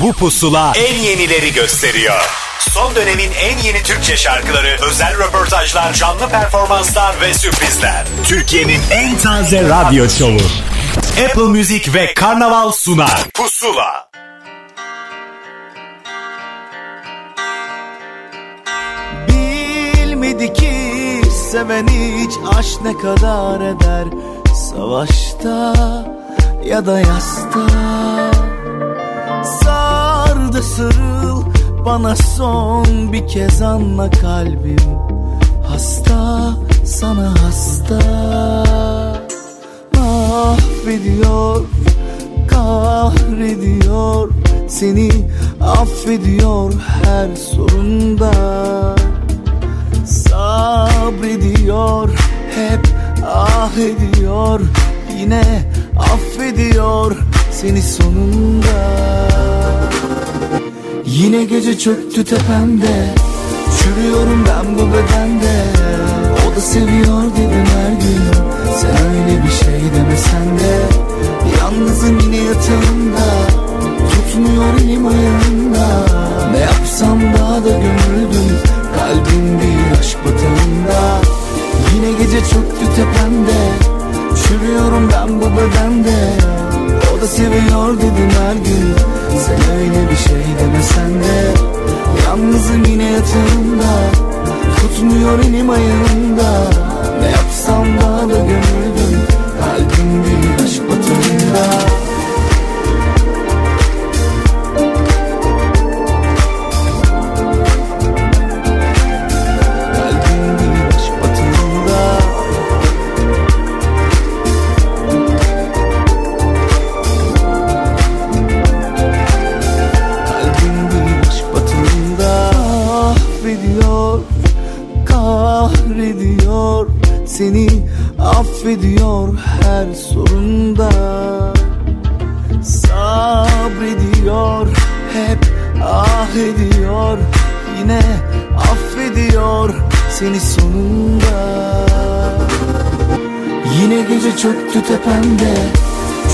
Bu pusula en yenileri gösteriyor. Son dönemin en yeni Türkçe şarkıları, özel röportajlar, canlı performanslar ve sürprizler. Türkiye'nin en taze radyo şovu. Apple Music ve Karnaval sunar. Pusula. Bilmedi ki seven hiç aşk ne kadar eder Savaşta ya da yasta Sardı sarıl bana son bir kez anla kalbim. Hasta sana hasta. Mahvediyor kahrediyor Seni affediyor her sorunda. Sabrediyor hep ah ediyor Yine affediyor seni sonunda Yine gece çöktü tepemde. Çürüyorum ben bu bedende. O da seviyor dedim her gün. Sen öyle bir şey demesen de. Yalnızım yine yatağımda. Tutmuyor elim ayağımda Ne yapsam daha da gömüldüm. Kalbim bir aşk batağında. Yine gece çöktü tepemde. Çürüyorum ben bu bedende O da seviyor dedim her gün. Sen öyle bir şey demesen de Yalnızım yine yatağımda. Tutmuyor elim ayağımda. Ne yapsam daha da gömüldüm. Kalbim bir Seni affediyor her sorunda. Sabrediyor, hep ah ediyor Yine affediyor seni sonunda. Yine gece çöktü tepemde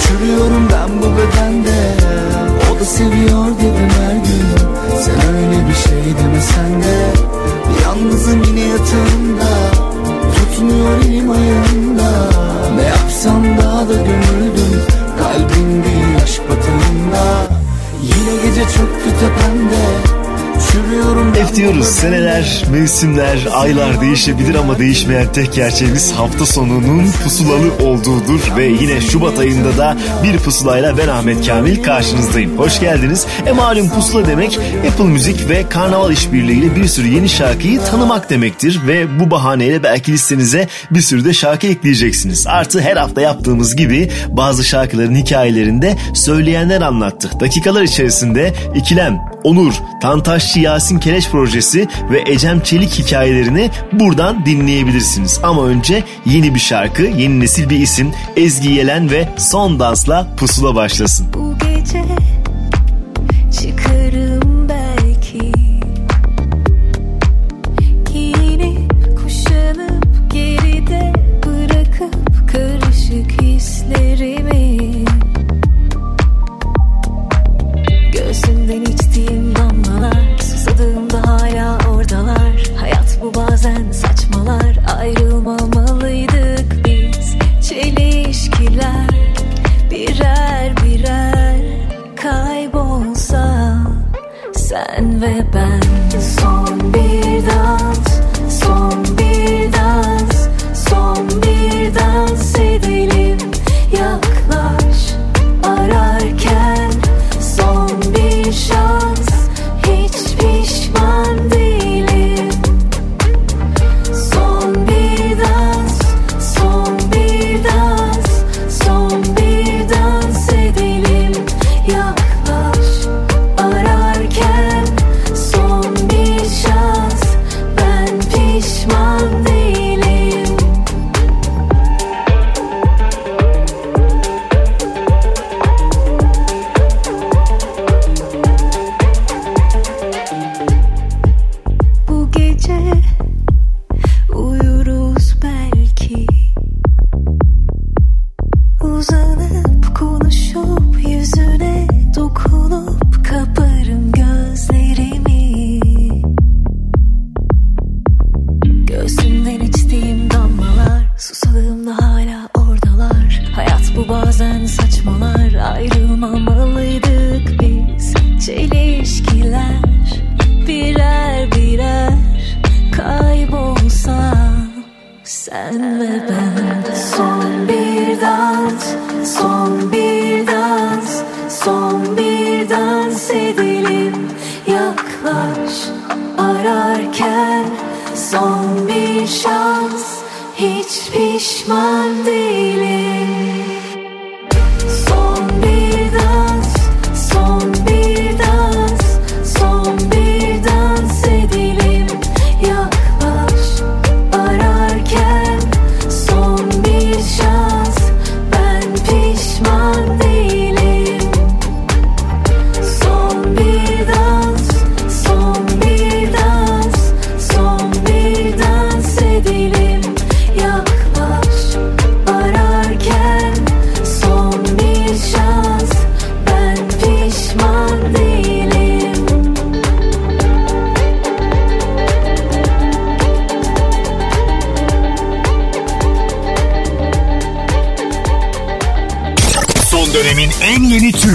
Çürüyorum ben bu bedende. O da seviyor dedim her gün Sen öyle bir şey demesen de. Yalnızım yine yatağımda Tutmuyor elim ayağımda. Ne yapsam daha da gömüldüm seneler, mevsimler, aylar değişebilir ama değişmeyen tek gerçeğimiz hafta sonunun pusulalı olduğudur ve yine Şubat ayında da bir pusulayla ben Ahmet Kamil karşınızdayım. Hoş geldiniz. E malum pusula demek Apple Müzik ve Karnaval işbirliğiyle bir sürü yeni şarkıyı tanımak demektir ve bu bahaneyle belki listenize bir sürü de şarkı ekleyeceksiniz. Artı her hafta yaptığımız gibi bazı şarkıların hikayelerinde söyleyenler anlattı. Dakikalar içerisinde ikilem, Onur, Tantaşçı Yasin Keleş projesi ve Ecem Çelik hikayelerini buradan dinleyebilirsiniz. Ama önce yeni bir şarkı, yeni nesil bir isim Ezgi Yelen ve Son Dans'la Pusula başlasın. Bu gece çıkarım kuşanıp geride bırakıp karışık hislerimi Ayrılmamalıydık biz. Çelişkiler birer birer kaybolsa sen ve ben son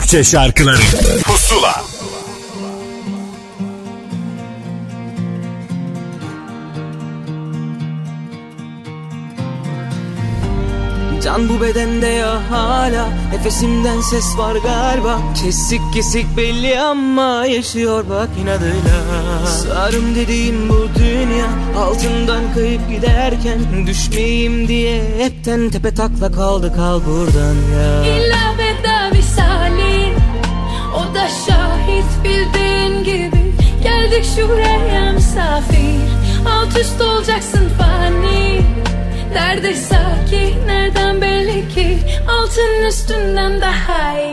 Türkçe şarkıları. Pusula. Can bu bedende ya hala? Nefesimden ses var galiba. Kesik kesik belli ama Yaşıyor bak inadıyla. Sarım dediğim bu dünya Altından kayıp giderken Düşmeyeyim diye Hepten tepe takla kaldı kal buradan ya Geldik şuraya misafir. Alt üst olacaksın fani. Nerede saki nereden belli ki? Altın üstünden daha iyi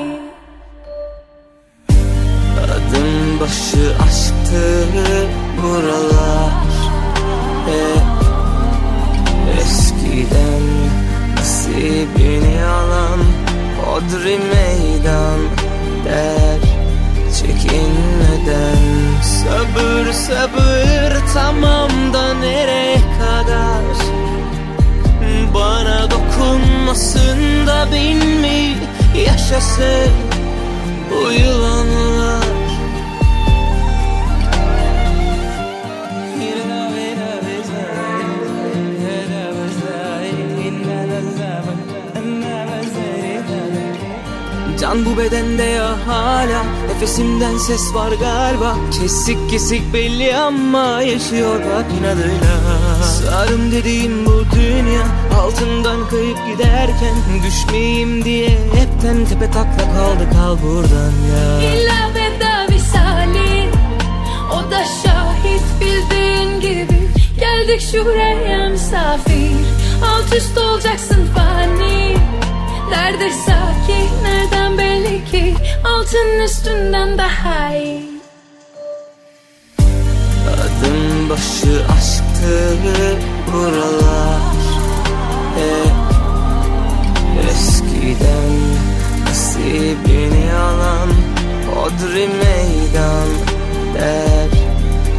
ses var galiba. Kesik kesik belli ama Yaşıyor bak inadıyla. Sarım dediğim bu dünya Altından kayıp giderken Düşmeyeyim diye Hepten tepe takla kaldı kal buradan ya. İlla veda visalin O da şahit bildiğin gibi. Geldik şuraya misafir Alt üst olacaksın fani Nerede saki nereden belli ki? Altın üstünden daha iyi. Adım başı aşktı buralar. Hep eskiden nasibini alan Hodri meydan der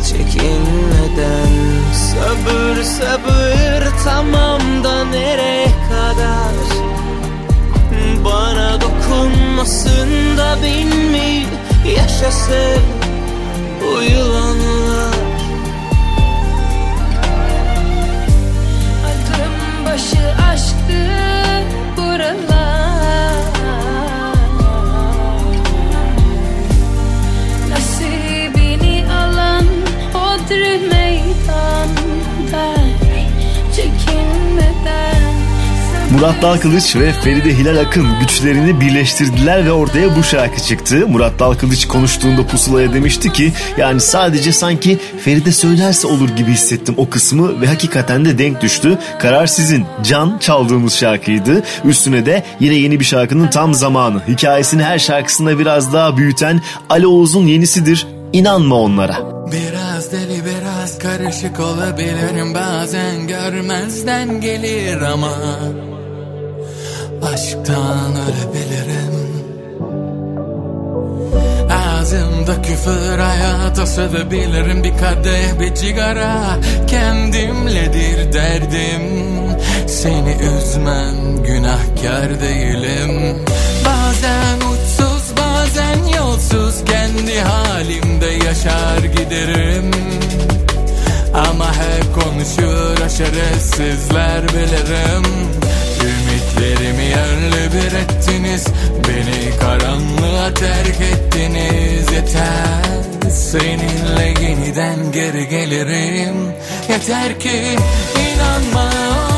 çekinmeden. Sabır sabır tamam da nereye kadar Dokunmasın da bin mi yaşasın bu yılanlar Murat Dalkılıç ve Feride Hilal Akın güçlerini birleştirdiler ve ortaya bu şarkı çıktı. Murat Dalkılıç konuştuğunda Pusula'ya demişti ki yani sadece sanki Feride söylerse olur gibi hissettim o kısmı ve hakikaten de denk düştü. Karar sizin. Can çaldığımız şarkıydı. Üstüne de yine yeni bir şarkının tam zamanı. Hikayesini her şarkısında biraz daha büyüten Ali Oğuz'un yenisidir. İnanma onlara. Biraz deli biraz karışık olabilirim bazen görmezden gelir ama Aşktan ölebilirim. Ağzımda küfür hayata sövebilirim Bir kadeh bir cigara kendimledir derdim. Seni üzmem günahkar değilim. Bazen uçsuz bazen yolsuz kendi halimde yaşar giderim. Ama hep konuşur şerefsizler bilirim Ümitlerimi yerle bir ettiniz. Beni karanlığa terk ettiniz. Yeter seninle yeniden geri gelirim. Yeter ki inanma.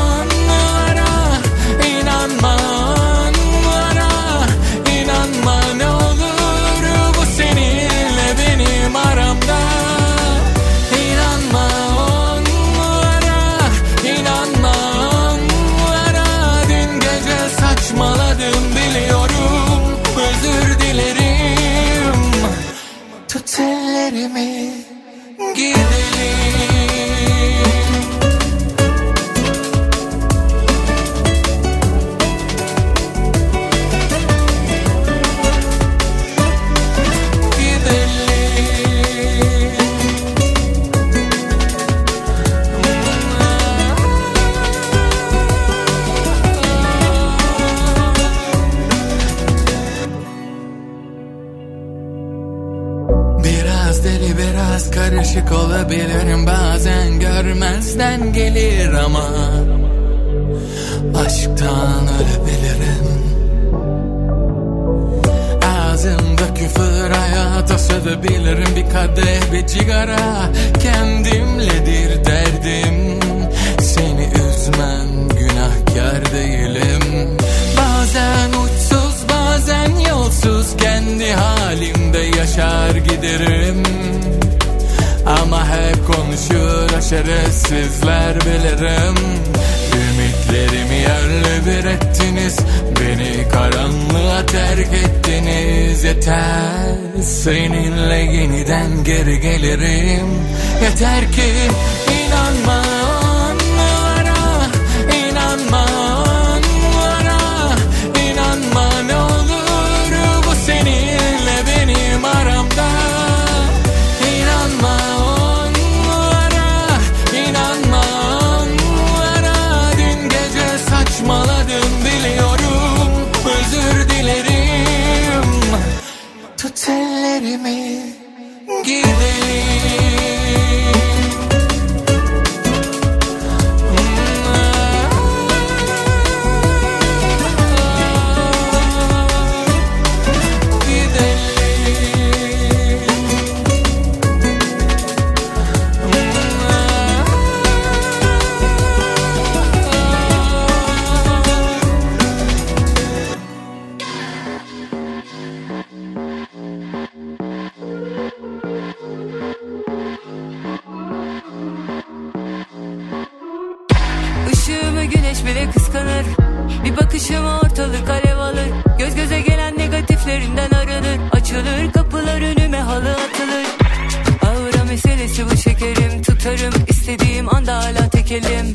açarım istediğim anda hala tekelim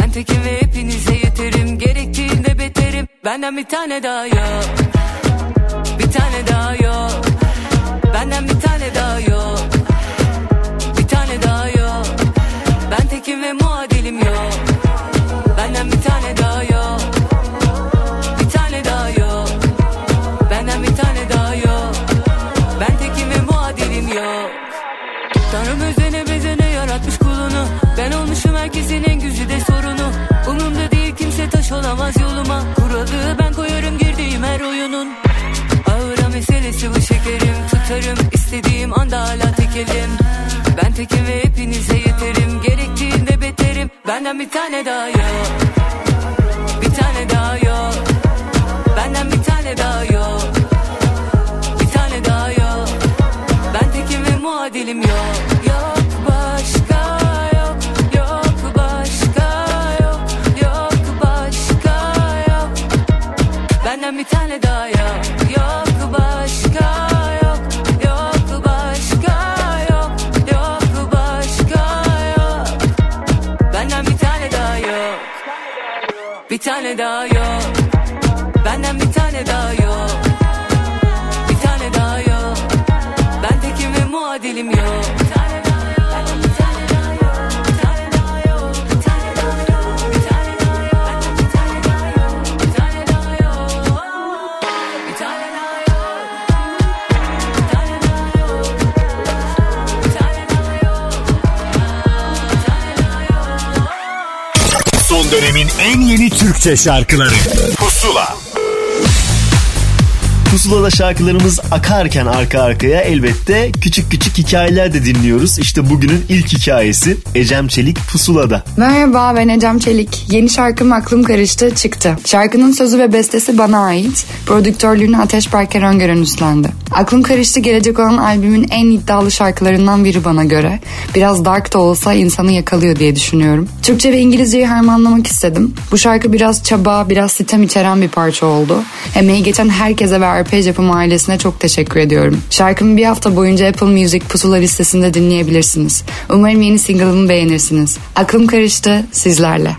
Ben tekim ve hepinize yeterim. Gerektiğinde beterim. Benden bir tane daha yok. Bir tane daha yok. Benden bir tane daha yok. Bir tane daha yok. Ben tekim ve muadilim yok. Benden bir tane daha gelim Ben tekim ve hepinize yeterim. Gerektiğinde beterim. Benden bir tane daha yok. Bir tane daha yok. Benden bir tane daha yok. Bir tane daha yok. Ben tekim ve muadilim yok. Bir tane Türkçe şarkıları Pusula Pusula'da şarkılarımız akarken arka arkaya elbette küçük küçük hikayeler de dinliyoruz. İşte bugünün ilk hikayesi Ecem Çelik Pusula'da. Merhaba ben Ecem Çelik. Yeni şarkım Aklım Karıştı çıktı. Şarkının sözü ve bestesi bana ait. Prodüktörlüğünü Ateş Berker Öngören üstlendi. Aklım Karıştı gelecek olan albümün en iddialı şarkılarından biri bana göre. Biraz dark da olsa insanı yakalıyor diye düşünüyorum. Türkçe ve İngilizceyi harmanlamak istedim. Bu şarkı biraz çaba, biraz sitem içeren bir parça oldu. Emeği geçen herkese ve Arpej Yapım ailesine çok teşekkür ediyorum. Şarkımı bir hafta boyunca Apple Music pusula listesinde dinleyebilirsiniz. Umarım yeni single'ımı beğenirsiniz. Aklım karıştı sizlerle.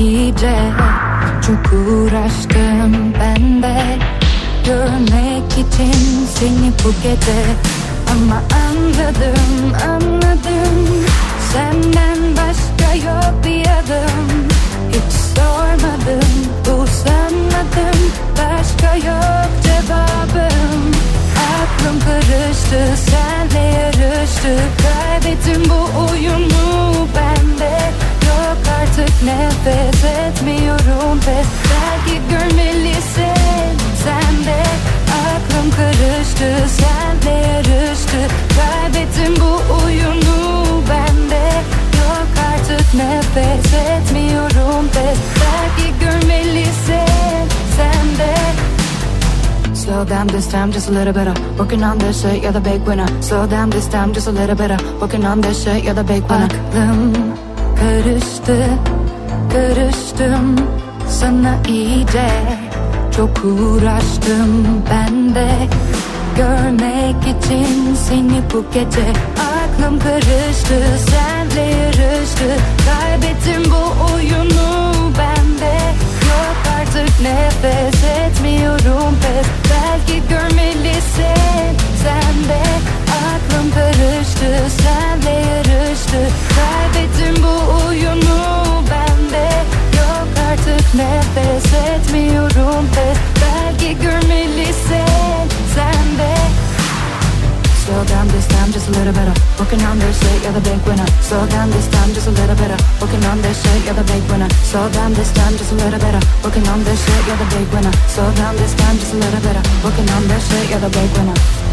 İyice. Çok uğraştım ben de. Görmek için seni bu gece. Ama anladım, anladım. Senden başka yok bir adım Hiç sormadım, uzanmadım başka yok cevabım. Aklım karıştı senle yarıştı. Kaybettim bu oyunu bende Yok artık nefes etmiyorum pes Belki görmelisin sen de Aklım karıştı senle yarıştı Kaybettim bu oyunu bende Yok artık nefes etmiyorum pes Belki görmelisin sen de Slow down this time just a little better. Working on this shit, you're the big winner. Slow down this time just a little better. Working on this shit, you're the big winner. Aklım karıştı, karıştım sana iyice. Çok uğraştım ben de görmek için seni bu gece. Aklım karıştı, senle yarıştı. Kaybettim bu oyunu bende. Yok artık nefes etmiyorum pes Belki görmelisin sen de Aklım karıştı senle yarıştı Kaybettim bu oyunu bende Yok artık nefes etmiyorum pes Belki görmelisin sen de Slow down this time just a little better. Working on this shit, you're the big winner. Slow down this time just a little better. Working on this shit, you're the big winner. Slow down this time just a little better. Working on this shit, you're the big winner. Slow down this time just a little better. Working on this shit, you're the big winner.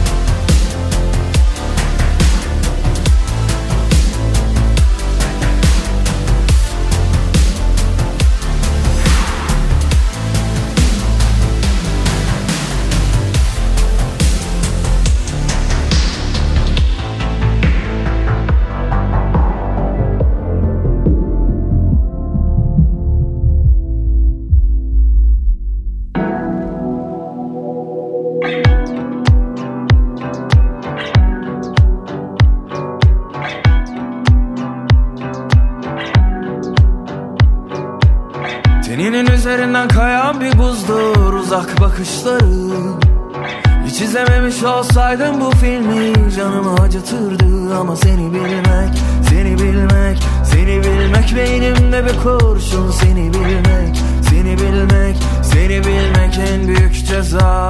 Teninin üzerinden kayan bir buzdur uzak bakışların Hiç izlememiş olsaydım bu filmi canımı acıtırdı. Ama seni bilmek, seni bilmek, seni bilmek Beynimde bir kurşun. Seni bilmek, seni bilmek, seni bilmek en büyük ceza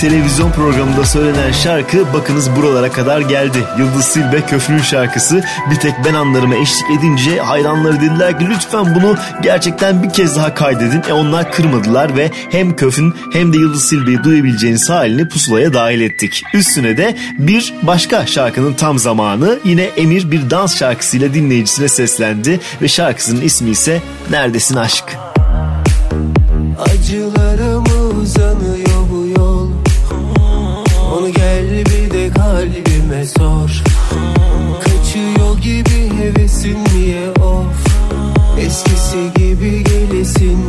Televizyon programında söylenen şarkı bakınız buralara kadar geldi. Yıldız Silbe Köfrün şarkısı bir tek ben anlarıma eşlik edince hayranları dediler ki lütfen bunu gerçekten bir kez daha kaydedin. E onlar kırmadılar ve hem Köfün hem de Yıldız Silbe'yi duyabileceğiniz halini pusulaya dahil ettik. Üstüne de bir başka şarkının tam zamanı yine Emir bir dans şarkısıyla dinleyicisine seslendi ve şarkısının ismi ise Neredesin Aşk? Acılarım uzanıyor gel bir de kalbime sor. Kaçıyor gibi hevesin niye of? Eskisi gibi gelesin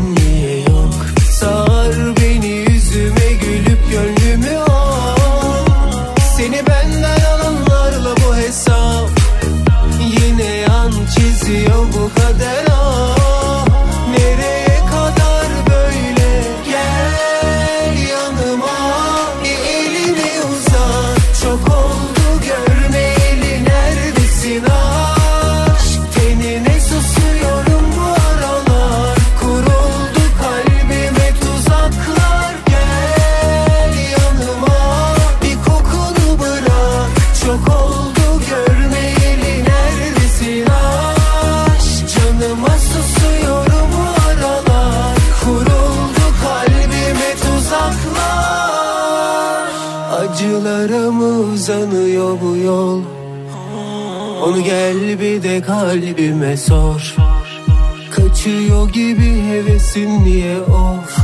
de kalbime sor. Kaçıyor gibi hevesin niye of?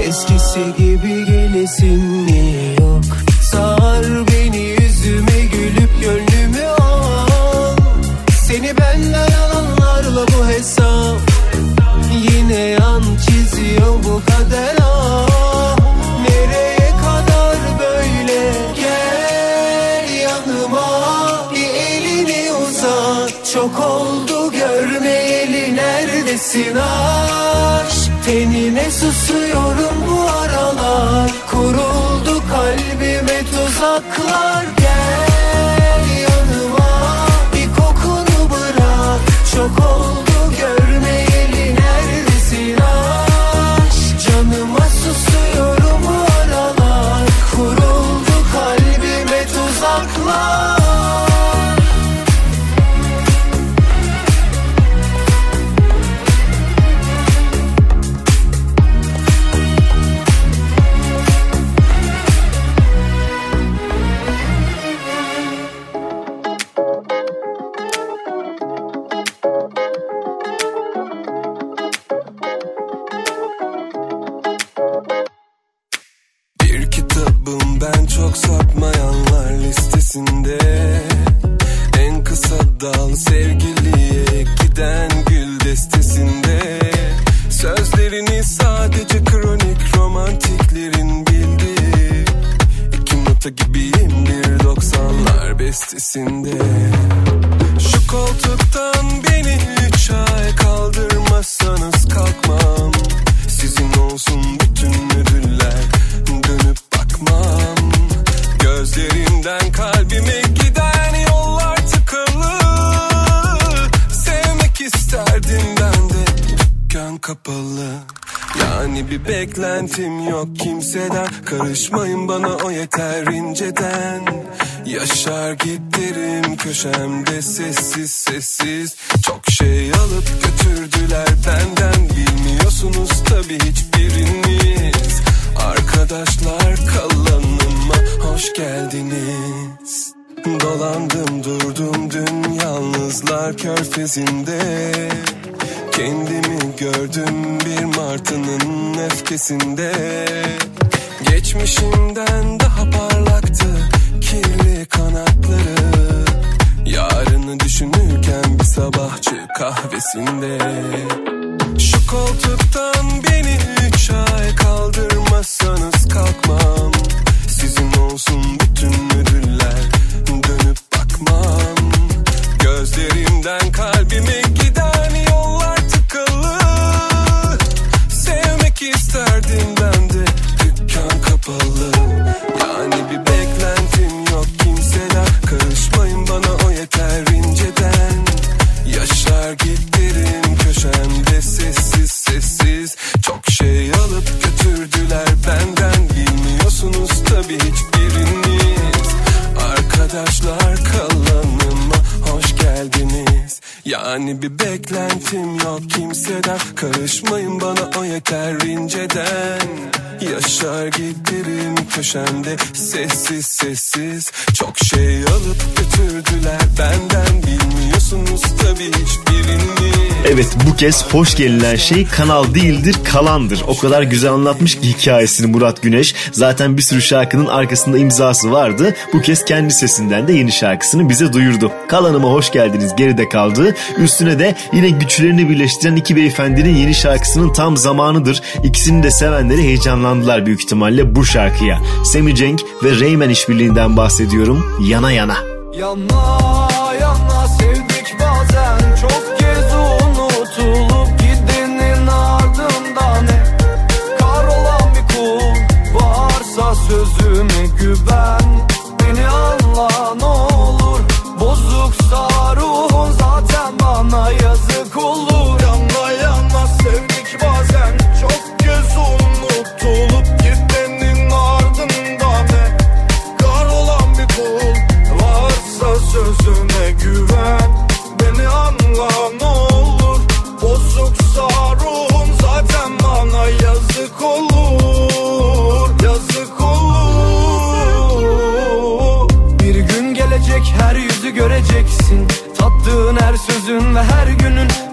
Eskisi gibi gelesin niye yok? Sar beni yüzüme gülüp gönlümü al. Seni benden alanlarla bu hesap. Yine yan çiziyor bu kader neredesin aşk Tenine susuyorum bu aralar. Kuruldu kalbime tuzaklar öfkesinde sessiz sessiz Çok şey alıp götürdüler benden Bilmiyorsunuz tabi hiçbiriniz Evet bu kez hoş gelinen şey kanal değildir kalandır. O kadar güzel anlatmış ki hikayesini Murat Güneş. Zaten bir sürü şarkının arkasında imzası vardı. Bu kez kendi sesinden de yeni şarkısını bize duyurdu. Kalanıma hoş geldiniz geride kaldı. Üstüne de yine güçlerini birleştiren iki beyefendinin yeni şarkısının tam zamanıdır. İkisini de sevenleri heyecanlandılar büyük ihtimalle bu şarkıya. Semi Cenk ve Reymen işbirliğinden bahsediyorum. Yana yana. Yana yana sevdik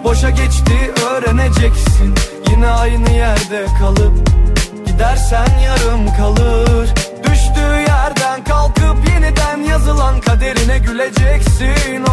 boşa geçti öğreneceksin. Yine aynı yerde kalıp Gidersen yarım kalır. Düştüğü yerden kalkıp yeniden yazılan kaderine güleceksin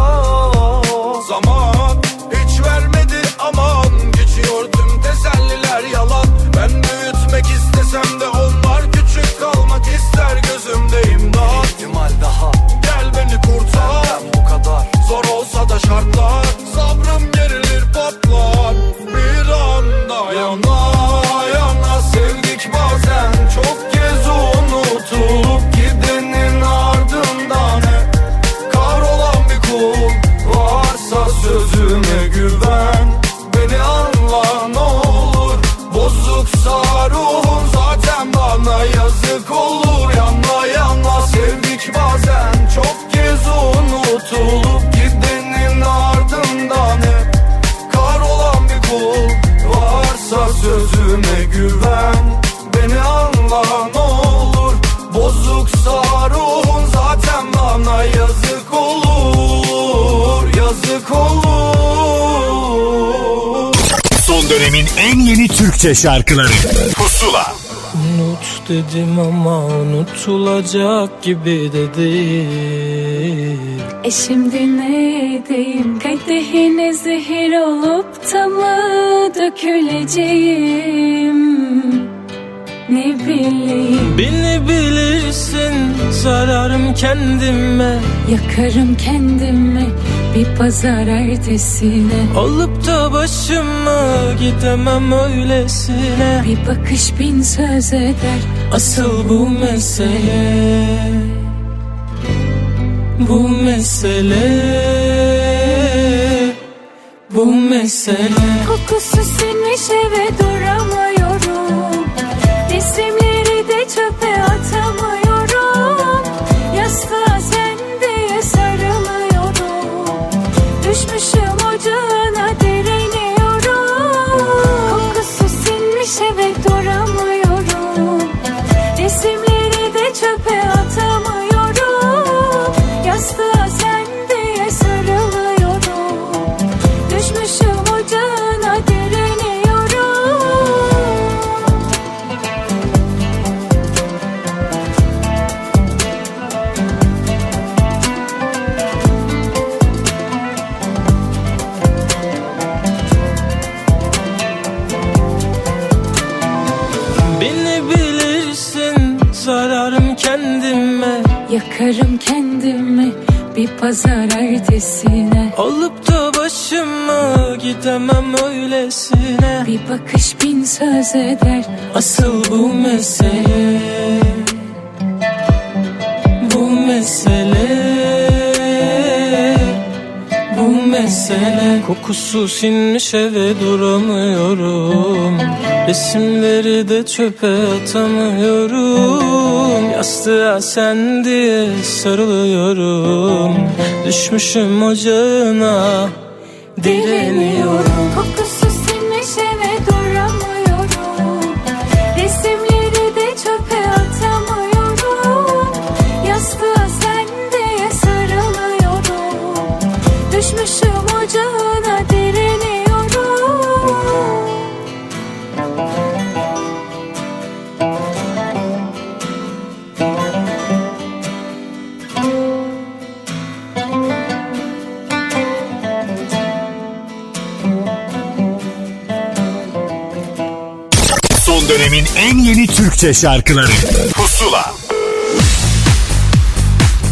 dönemin en yeni Türkçe şarkıları. Pusula. Unut dedim ama unutulacak gibi de değil. E şimdi ne edeyim kadehine zehir olup da mı döküleceğim. Ne bileyim? Beni bilirsin zararım kendime. Yakarım kendimi bir pazar ertesine. Olup da başıma gidemem öylesine. Bir bakış bin söz eder Asıl bu mesele. Bu mesele. Bu mesele. Kokusu sinmiş eve duramıyorum. Resimleri Düşmüşüm ocağına pazar ertesine. Alıp da başımı gidemem öylesine. Bir bakış bin söz eder Asıl bu mesele. Bu mesele mesele Kokusu sinmiş eve duramıyorum. Resimleri de çöpe atamıyorum. Yastığa sen diye sarılıyorum. Düşmüşüm ocağına direniyorum. Kokusu Son dönemin en yeni Türkçe şarkıları Pusula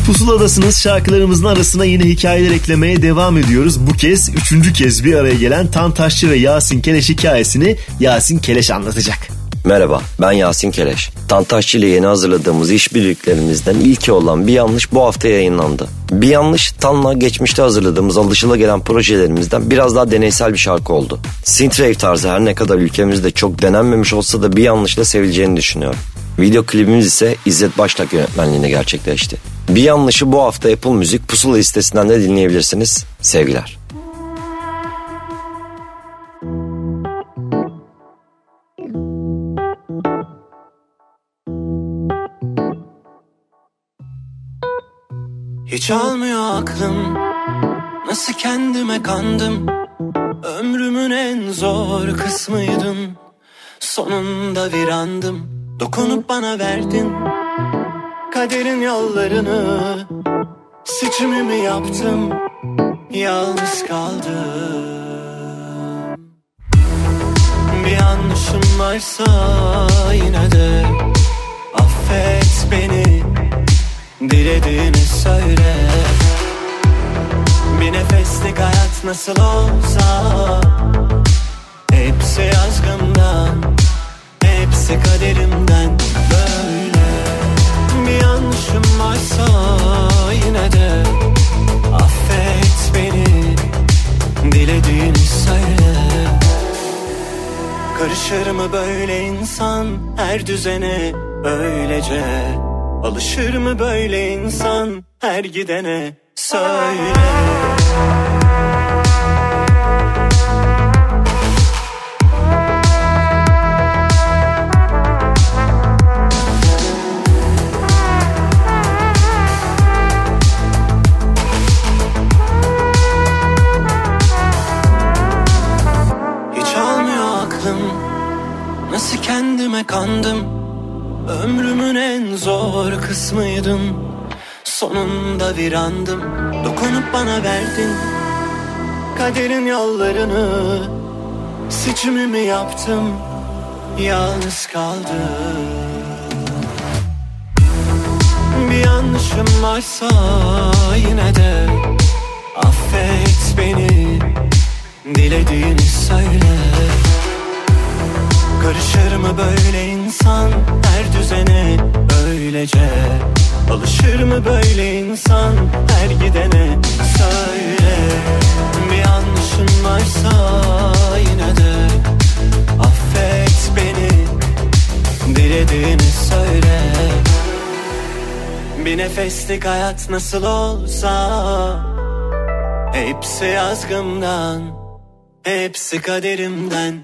Pusuladasınız şarkılarımızın arasına yine hikayeler eklemeye devam ediyoruz. Bu kez üçüncü kez bir araya gelen Tantaşçı ve Yasin Keleş hikayesini Yasin Keleş anlatacak. Merhaba ben Yasin Keleş. Tantaşçı ile yeni hazırladığımız işbirliklerimizden ilki olan Bir Yanlış bu hafta yayınlandı. Bir Yanlış Tan'la geçmişte hazırladığımız alışıla projelerimizden biraz daha deneysel bir şarkı oldu. Synthwave tarzı her ne kadar ülkemizde çok denenmemiş olsa da Bir Yanlış'la sevileceğini düşünüyorum. Video klibimiz ise İzzet Başlak yönetmenliğinde gerçekleşti. Bir Yanlış'ı bu hafta Apple Müzik Pusula listesinden de dinleyebilirsiniz. Sevgiler. Hiç almıyor aklım. Nasıl kendime kandım? Ömrümün en zor kısmıydın Sonunda virandım. Dokunup bana verdin Kaderin yollarını. Seçimimi yaptım. Yalnız kaldım. Bir yanlışım varsa yine de Affet beni Dilediğini söyle. Bir nefeslik hayat nasıl olsa Hepsi yazgımdan Hepsi kaderimden böyle. Bir yanlışım varsa yine de Affet beni. Dilediğini söyle. Karışır mı böyle insan her düzene? Öylece Alışır mı böyle insan? Her gidene söyle. Hiç almıyor aklım. Nasıl kendime kandım Ömrümün en zor kısmıydın Sonunda virandım. Dokunup bana verdin Kaderin yollarını. Seçimimi yaptım Yalnız kaldım. Bir yanlışım varsa yine de Affet beni. Dilediğini söyle Karışır mı böyle insan? Her düzene böylece Alışır mı böyle insan? Her gidene söyle. Bir yanlışım varsa yine de affet beni. Dilediğini söyle. Bir nefeslik hayat nasıl olsa Hepsi yazgımdan Hepsi kaderimden.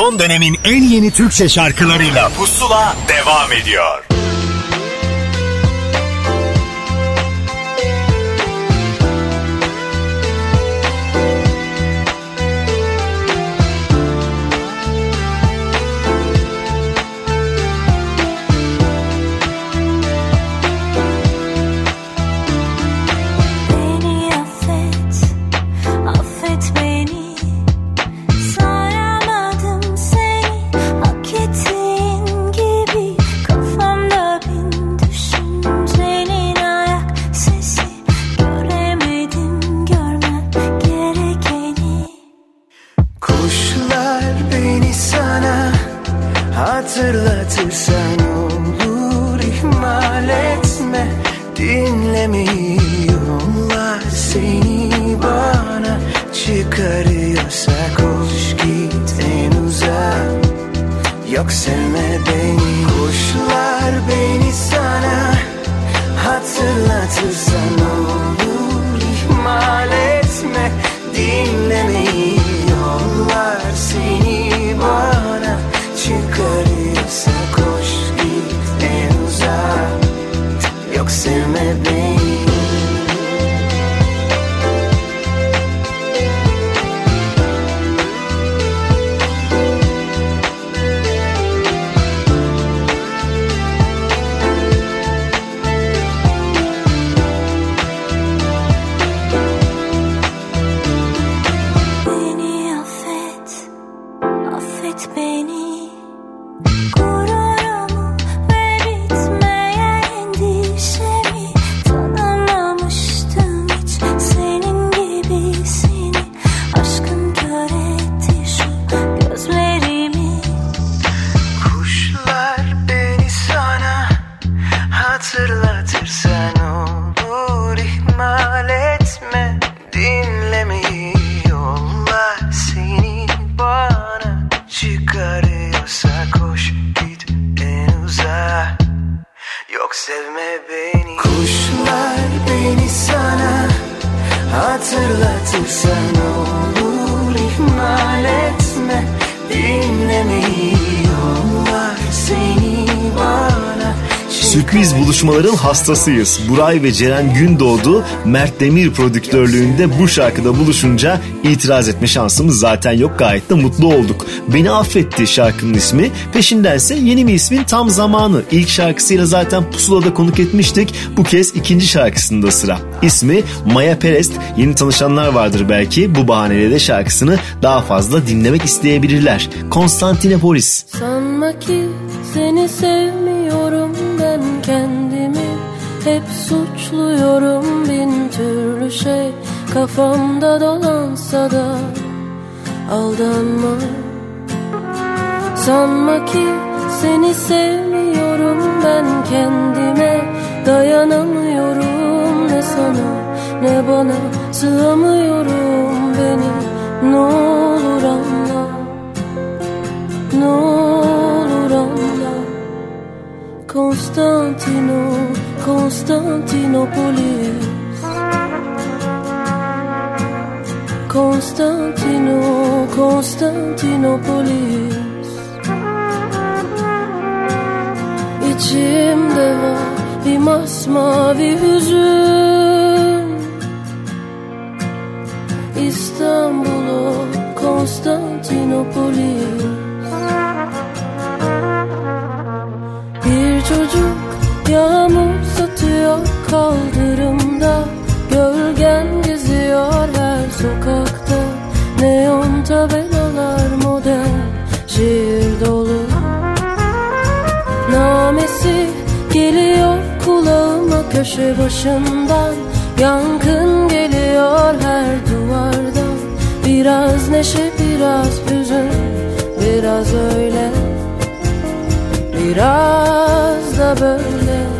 Son dönemin en yeni Türkçe şarkılarıyla Pusula devam ediyor. Affet beni. Gururumu Buluşmaların hastasıyız. Buray ve Ceren Gündoğdu Mert Demir prodüktörlüğünde bu şarkıda buluşunca itiraz etme şansımız zaten yok. Gayet de mutlu olduk. Beni affetti şarkının ismi. Peşindense yeni bir ismin tam zamanı. İlk şarkısıyla zaten Pusula'da konuk etmiştik. Bu kez ikinci şarkısında sıra. İsmi Maya Perest. Yeni tanışanlar vardır belki. Bu bahaneyle de şarkısını daha fazla dinlemek isteyebilirler. Konstantinopolis. Sanma ki seni sevmiyorum ben kendimi Hep suçluyorum bin türlü şey. Kafamda dolansa da aldanma Sanma ki seni sevmiyorum ben kendime. Dayanamıyorum ne sana ne bana. Sığamıyorum beni ne olur anla Ne olur anla. Konstantino, Konstantinopolis Konstantino, Konstantinopolis. İçimde var bir masmavi hüzün. İstanbul'u, Konstantinopolis. Bir çocuk yağmur yok kaldırımda Gölgen geziyor her sokakta. Neon tabelalar modern şiir dolu. Namesi geliyor kulağıma köşe başından. Yankın geliyor her duvardan. Biraz neşe biraz hüzün biraz öyle. Biraz da böyle.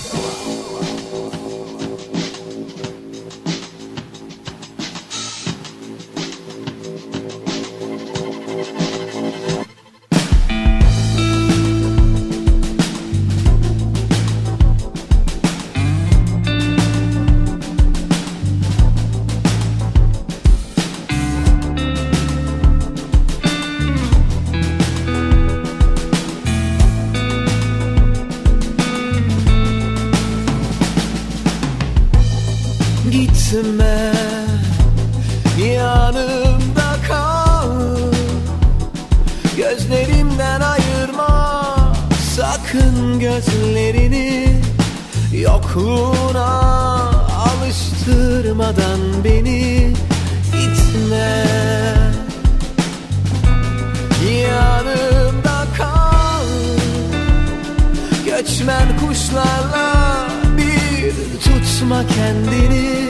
Göçmen kuşlarla bir tutma kendini.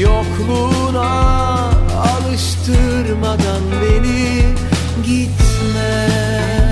Yokluğuna alıştırmadan beni gitme.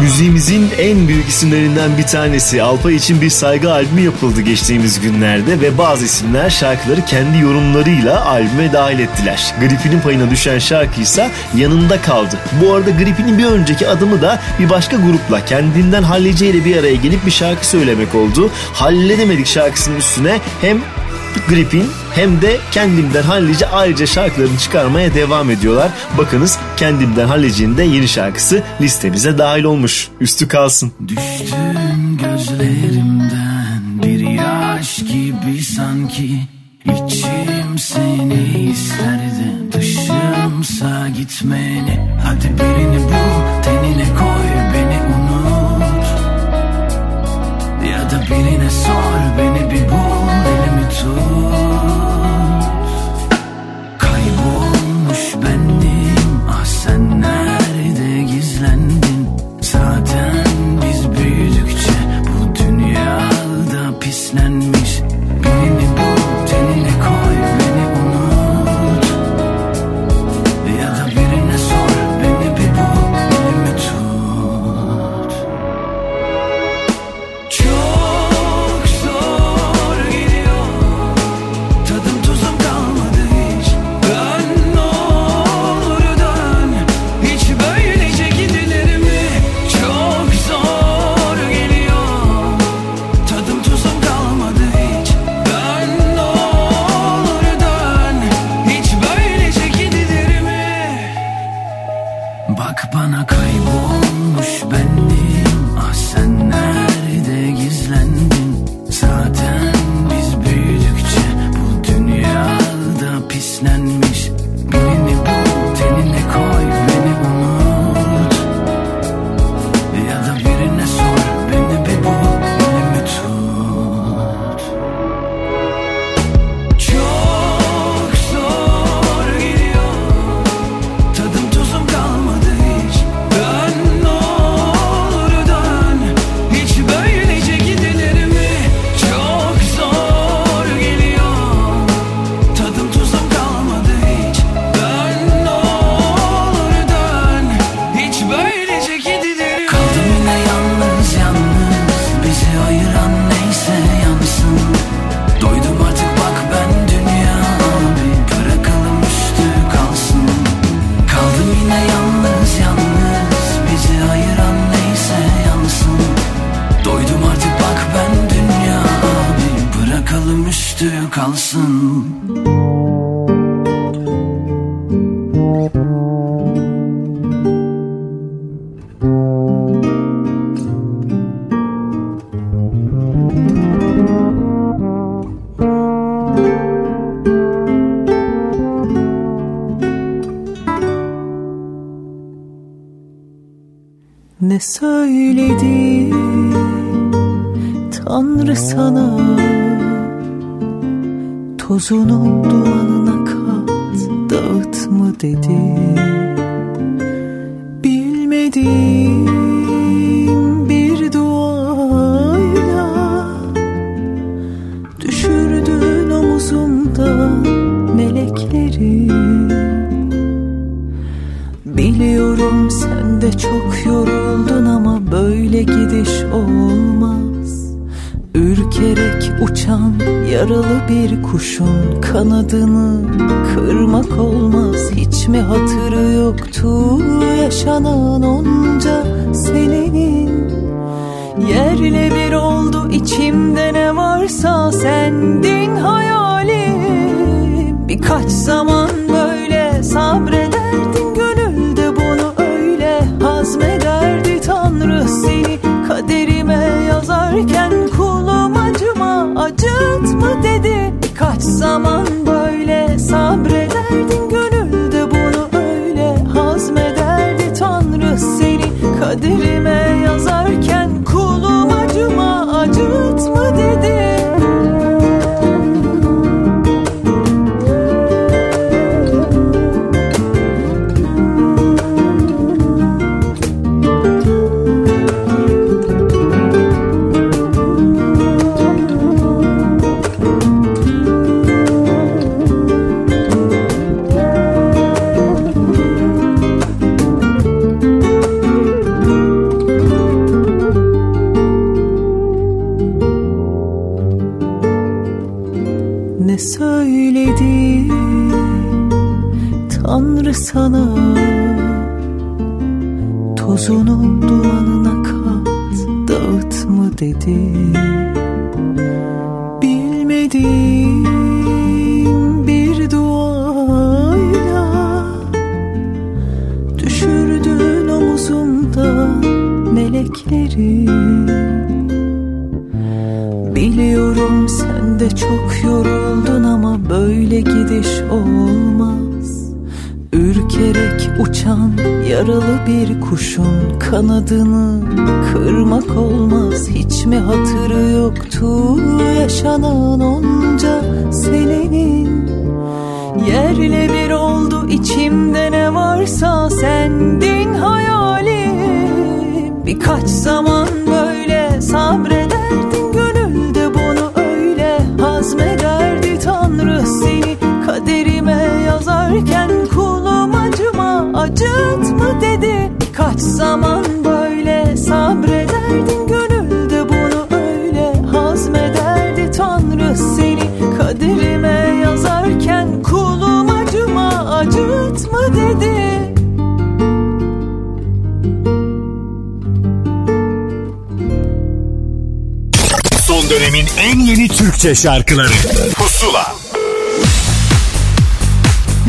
Müziğimizin en büyük isimlerinden bir tanesi Alpa için bir saygı albümü yapıldı geçtiğimiz günlerde ve bazı isimler şarkıları kendi yorumlarıyla albüme dahil ettiler. Griffin'in payına düşen şarkı ise yanında kaldı. Bu arada Griffin'in bir önceki adımı da bir başka grupla kendinden Hallece ile bir araya gelip bir şarkı söylemek oldu. Halledemedik şarkısının üstüne hem Griffin hem de Kendimden Hallice ayrıca şarkılarını çıkarmaya devam ediyorlar. Bakınız Kendimden Hallice'nin de yeni şarkısı listemize dahil olmuş. Üstü kalsın. Düştün gözlerimden bir yaş gibi sanki İçim seni isterdi dışımsa gitmeni Hadi birini bul tenine koy beni unut Ya da birine sor beni bir bul elimi tut And. Üstü kalsın. Ne söyledi Tanrı sana Tozunu dumanına kat Dağıt mı dedi? Bilmediğim bir duayla Düşürdün omuzumdan melekleri. Biliyorum sen de çok yoruldun ama böyle gidiş olmaz uçan yaralı bir kuşun kanadını kırmak olmaz. Hiç mi hatırı yoktu yaşanan onca senenin? Yerle bir oldu içimde ne varsa sendin hayalim. Birkaç zaman böyle sabrederdin gönülde bunu öyle hazmederdi Tanrı seni kaderime yazarken acıma acıtma dedi. Birkaç zaman böyle sabrederdin gönülde bunu öyle hazmederdi Tanrı seni. Kaderime yazarken melekleri Biliyorum sen de çok yoruldun ama böyle gidiş olmaz. Ürkerek uçan yaralı bir kuşun kanadını kırmak olmaz. Hiç mi hatırı yoktu yaşanan onca senenin? Yerle bir oldu içimde ne varsa sendin hayalim Birkaç zaman böyle sabrederdin gönülde bunu öyle. Hazmederdi Tanrı seni kaderime yazarken kulum acıma acıt mı dedi. Birkaç zaman dönemin en yeni Türkçe şarkıları Pusula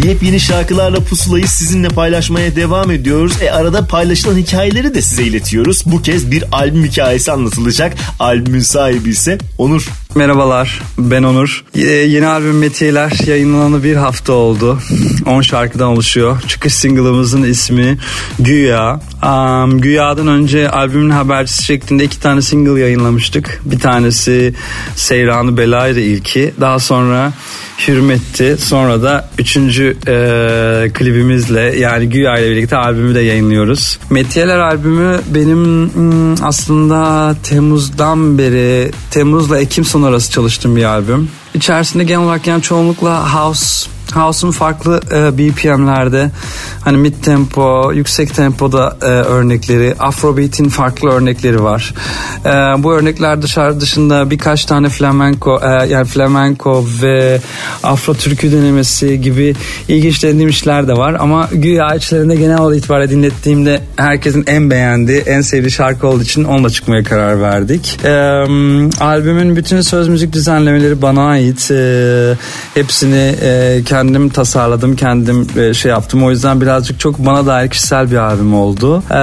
Yepyeni şarkılarla pusulayı sizinle paylaşmaya devam ediyoruz. E arada paylaşılan hikayeleri de size iletiyoruz. Bu kez bir albüm hikayesi anlatılacak. Albümün sahibi ise Onur. Merhabalar ben Onur. Ee, yeni albüm Metiyeler yayınlanalı bir hafta oldu. 10 şarkıdan oluşuyor. Çıkış single'ımızın ismi Güya. Um, Güya'dan önce albümün habercisi şeklinde iki tane single yayınlamıştık. Bir tanesi Seyranı Belaydı ilki. Daha sonra Hürmetti. Sonra da üçüncü e, klibimizle yani Güya ile birlikte albümü de yayınlıyoruz. Metiyeler albümü benim hmm, aslında Temmuz'dan beri Temmuz'la Ekim sonu arası çalıştığım bir albüm. İçerisinde genel olarak yani çoğunlukla house House'un farklı e, BPM'lerde hani mid tempo, yüksek tempoda e, örnekleri, Afrobeat'in farklı örnekleri var. E, bu örnekler dışarı dışında birkaç tane flamenco e, yani flamenco ve Afro türkü denemesi gibi ilginç işler de var ama güya içlerinde genel itibariyle dinlettiğimde herkesin en beğendiği, en sevdiği şarkı olduğu için onunla çıkmaya karar verdik. E, albümün bütün söz müzik düzenlemeleri bana ait. E, hepsini e, kendim tasarladım, kendim e, şey yaptım. O yüzden birazcık çok bana dair kişisel bir albüm oldu. Ee,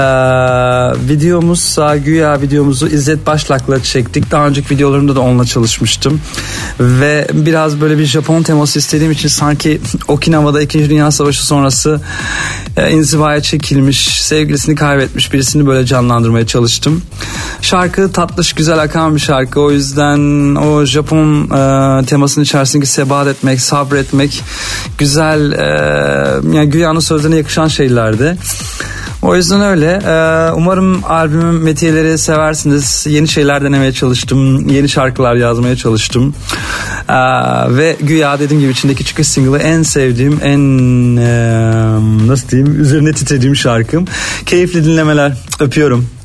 videomuz, güya videomuzu İzzet Başlak'la çektik. Daha önceki videolarımda da onunla çalışmıştım. Ve biraz böyle bir Japon teması istediğim için sanki Okinawa'da 2. Dünya Savaşı sonrası e, inzivaya çekilmiş, sevgilisini kaybetmiş birisini böyle canlandırmaya çalıştım. Şarkı tatlış, güzel akan bir şarkı. O yüzden o Japon e, temasının içerisindeki sebat etmek, sabretmek güzel e, yani Güya'nın sözlerine yakışan şeylerdi. O yüzden öyle. Ee, umarım albümün metiyeleri seversiniz. Yeni şeyler denemeye çalıştım. Yeni şarkılar yazmaya çalıştım. Ee, ve güya dediğim gibi içindeki çıkış single'ı en sevdiğim, en e, nasıl diyeyim üzerine titrediğim şarkım. Keyifli dinlemeler. Öpüyorum.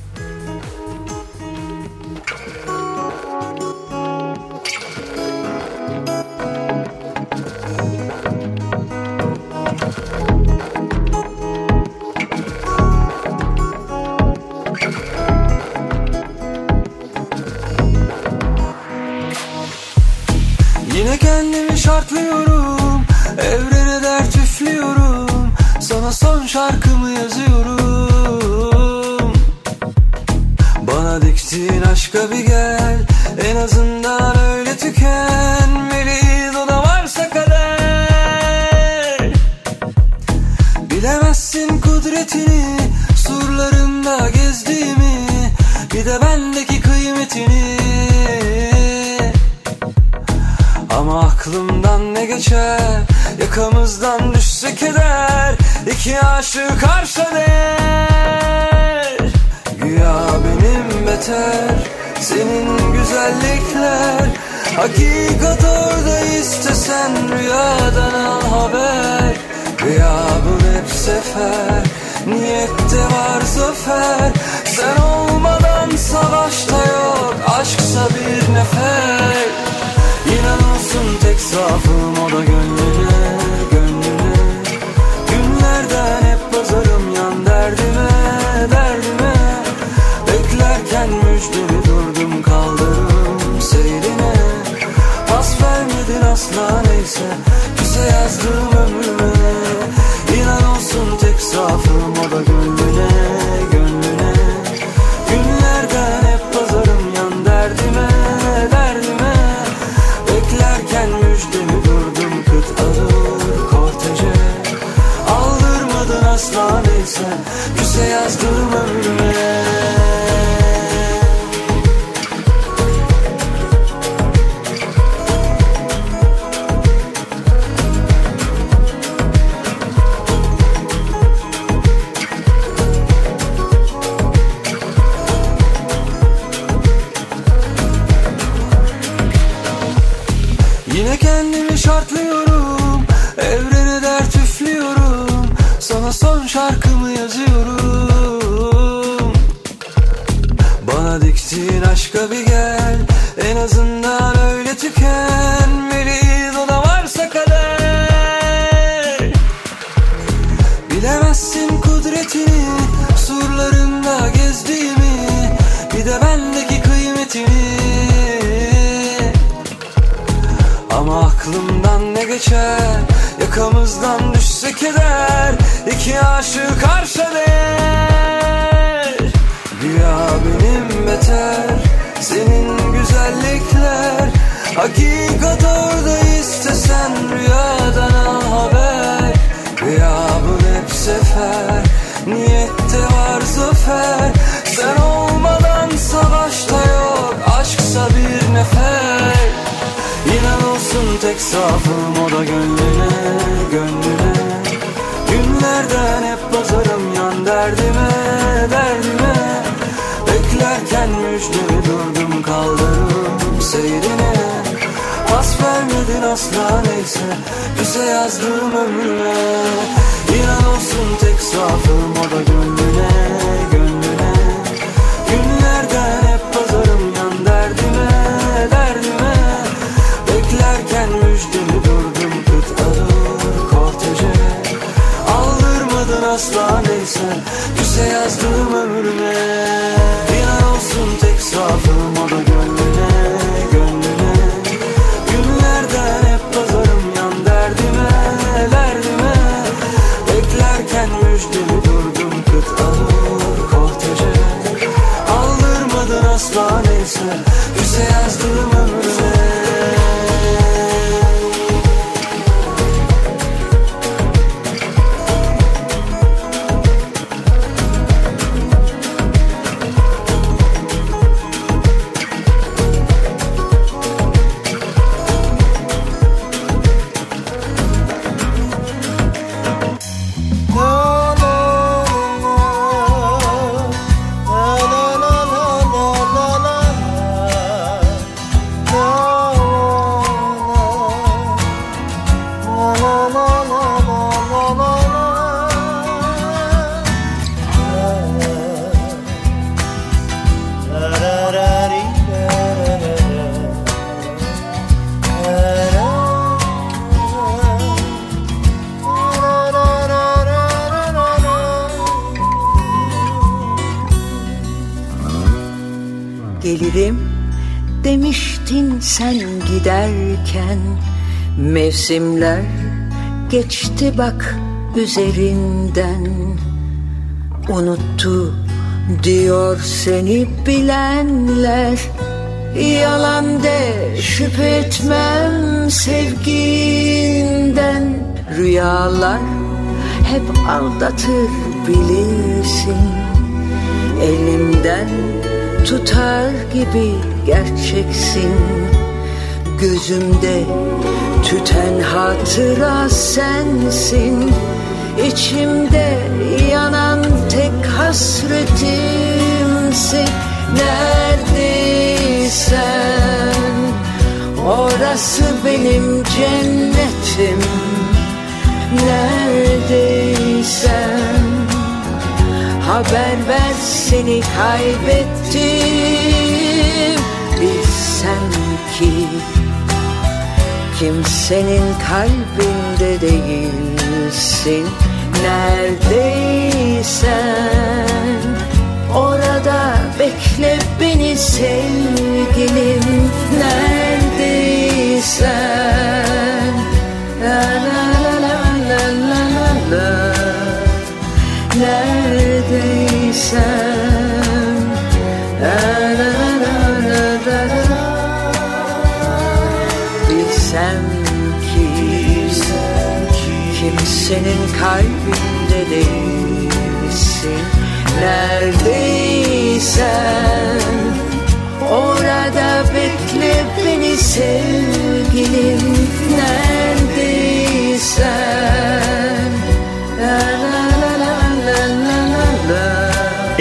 giderken Mevsimler geçti bak üzerinden. Unuttu diyor seni bilenler. Yalan de şüphe etmem sevginden. Rüyalar hep aldatır bilirsin. Elimden tutar gibi gerçeksin gözümde Tüten hatıra sensin. İçimde yanan tek hasretimsin. Neredeysen Orası benim cennetim. Neredeysen Haber ver seni kaybettim. Bilsen ki Kimsenin kalbinde değilsin? Neredeysen? Orada bekle beni sevgilim. Neredeysen? La la la la la la la. Neredeysen? bilsem ki Kimsenin kalbinde değilsin? Neredeysen Orada bekle beni sevgilim. Neredeysen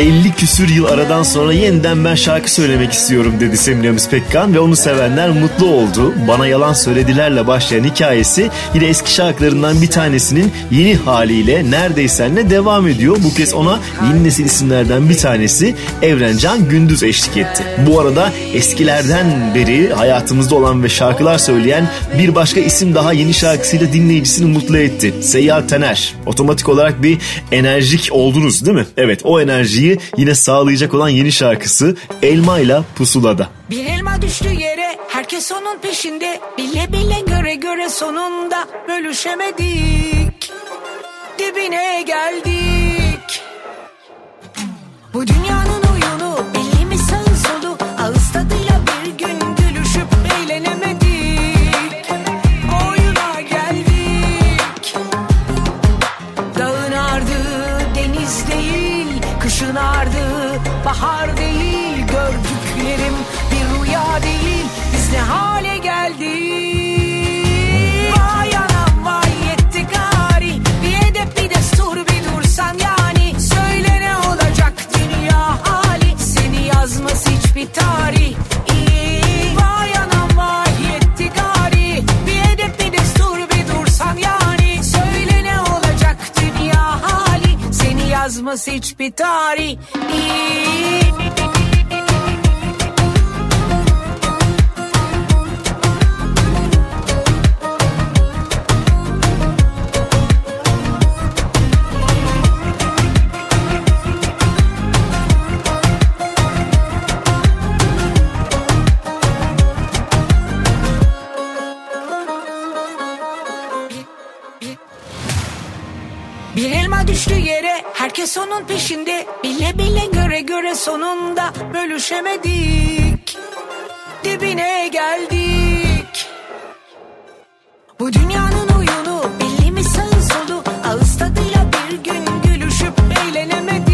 50 küsür yıl aradan sonra yeniden ben şarkı söylemek istiyorum dedi Semiramis Pekkan ve onu sevenler mutlu oldu. Bana yalan söyledilerle başlayan hikayesi yine eski şarkılarından bir tanesinin yeni haliyle neredeysenle devam ediyor. Bu kez ona yeni nesil isimlerden bir tanesi Evrencan Gündüz eşlik etti. Bu arada eskilerden beri hayatımızda olan ve şarkılar söyleyen bir başka isim daha yeni şarkısıyla dinleyicisini mutlu etti. Seyyal Tener. Otomatik olarak bir enerjik oldunuz değil mi? Evet o enerjiyi yine sağlayacak olan yeni şarkısı Elma ile Pusula'da. Bir elma düştü yere herkes onun peşinde. Bile bile göre göre sonunda bölüşemedik. Dibine geldik. Bu dünyanın hiçbir tarih. Vay anam vay yetti gari. Bir edep bir destur bir dursan yani. Söyle ne olacak dünya hali. Seni yazmaz hiçbir tarih. Bir herkes onun peşinde. Bile bile göre göre sonunda bölüşemedik. Dibine geldik. Bu dünyanın oyunu belli mi sağı solu? Ağız tadıyla bir gün gülüşüp eğlenemedik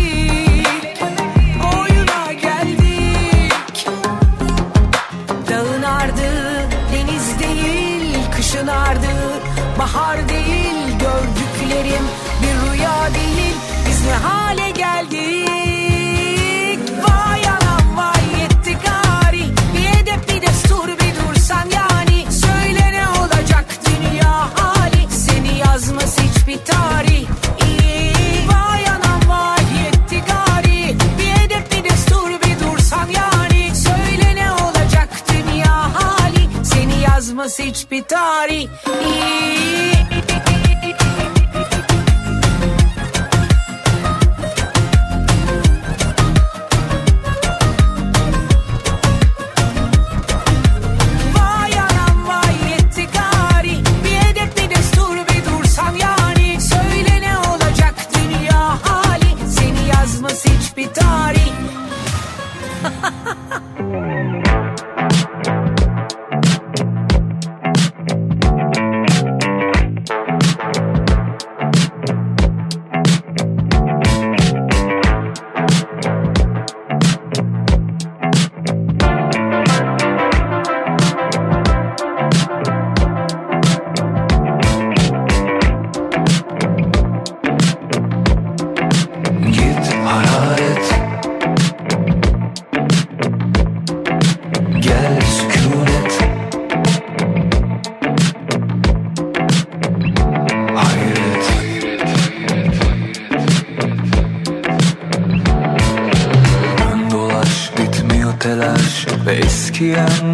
Seni yazmaz hiçbir Ve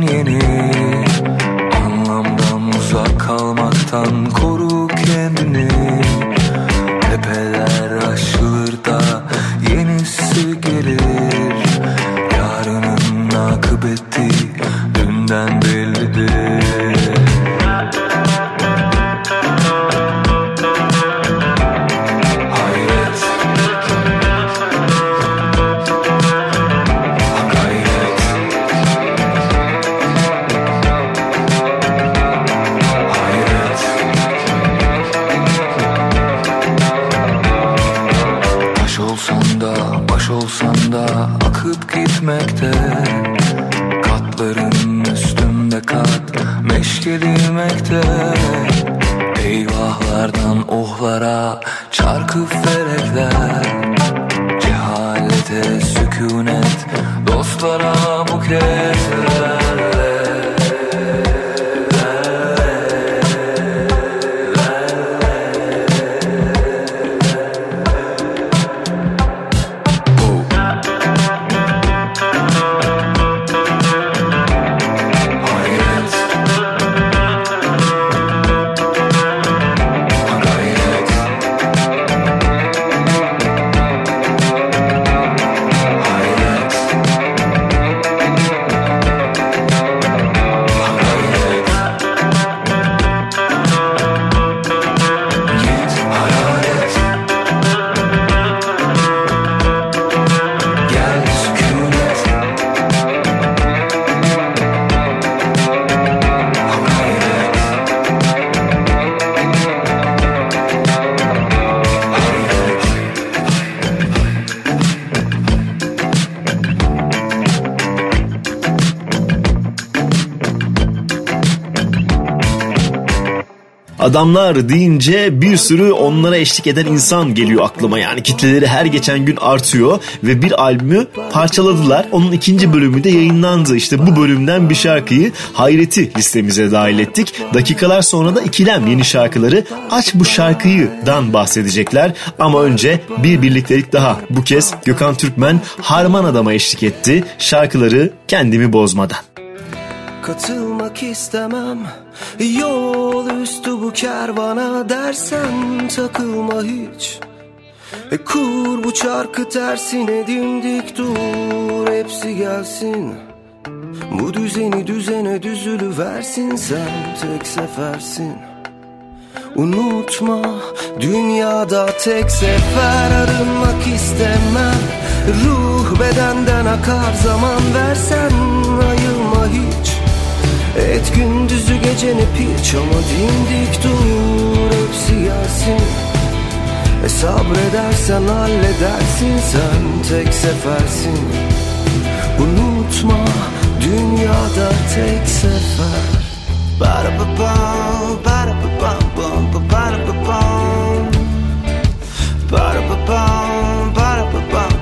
Adamlar deyince bir sürü onlara eşlik eden insan geliyor aklıma. Yani kitleleri her geçen gün artıyor ve bir albümü parçaladılar. Onun ikinci bölümü de yayınlandı. İşte bu bölümden bir şarkıyı Hayret'i listemize dahil ettik. Dakikalar sonra da ikilem yeni şarkıları Aç Bu Şarkıyı'dan bahsedecekler. Ama önce bir birliktelik daha. Bu kez Gökhan Türkmen Harman Adam'a eşlik etti. Şarkıları kendimi bozmadan. Katılmak istemem Yol üstü bu kervana dersen takılma hiç. E kur bu çarkı tersine dimdik dur Hepsi gelsin. Bu düzeni düzene düzülü versin sen tek sefersin. Unutma dünyada tek sefer arınmak istemem. Ruh bedenden akar zaman versen ayılma hiç Et gündüzü geceni piç ama dimdik dur hepsi gelsin e sabredersen halledersin sen tek sefersin Unutma dünyada tek sefer Ba-da-ba-bam, ba-da-ba-bam, ba-ba-da-ba-bam. Ba-da-ba-bam, ba-da-ba-bam,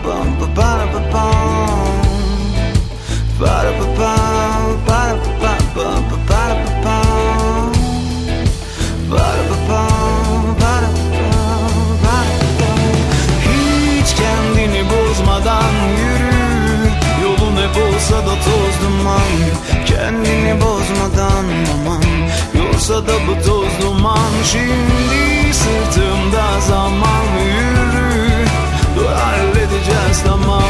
ba-ba-da-ba-bam. Ba-da-ba-bam, Yoksa da bu toz duman. Şimdi sırtımda zaman yürü Dur halledeceğiz tamam.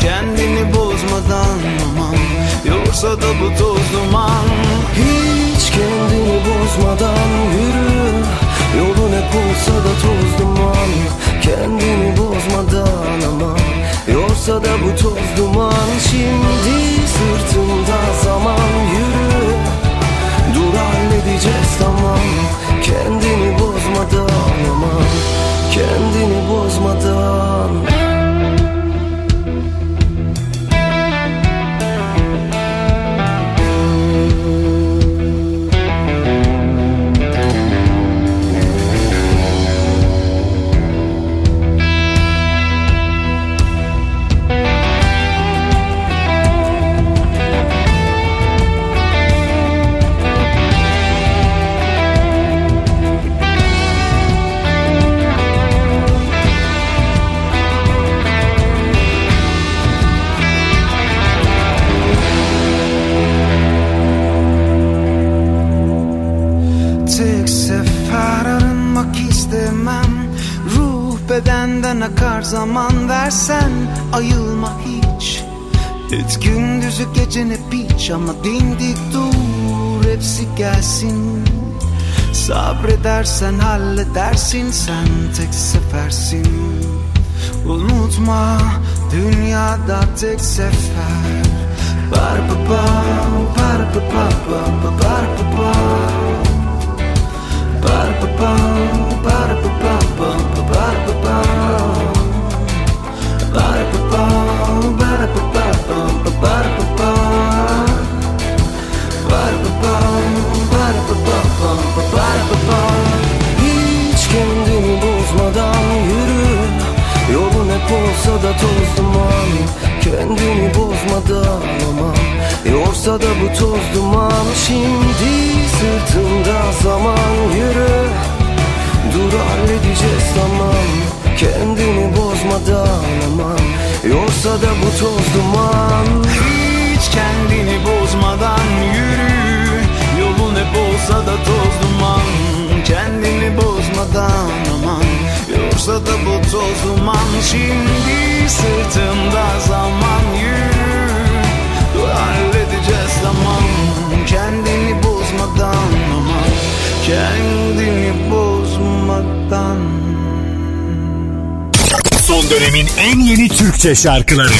Kendini bozmadan aman Yoksa da bu toz duman. Hiç kendini bozmadan yürü Yolun hep olsa da toz duman. Kendini bozmadan aman Yoksa da bu toz duman. Şimdi sırtımda zaman yürü halledeceğiz tamam. Kendini bozmadan aman. Kendini bozmadan Et gündüzü gecene piç Ama dimdik dur hepsi gelsin Sabredersen halledersin sen tek sefersin Unutma dünyada tek sefer Bar ba ba, bar ba ba ba, ba bar ba ba. Bar ba ba, bar ba ba ba, ba bar ba ba. Bar ba ba, bar ba ba hiç kendini bozmadan yürü. Yolun hep olsa da toz duman. Kendini bozmadan ama Yorsa da bu toz duman. Şimdi sırtında zaman yürü. Dur halledeceğiz zaman. Kendini bozmadan aman Yorsa da bu toz duman. Hiç kendini bozmadan yürü Yolun hep olsa da toz duman. Kendini bozmadan aman Yorsa da bu toz duman. Şimdi sırtımda zaman yürü Dur halledeceğiz tamam Kendini bozmadan aman Kendini bozmadan Son dönemin en yeni Türkçe şarkıları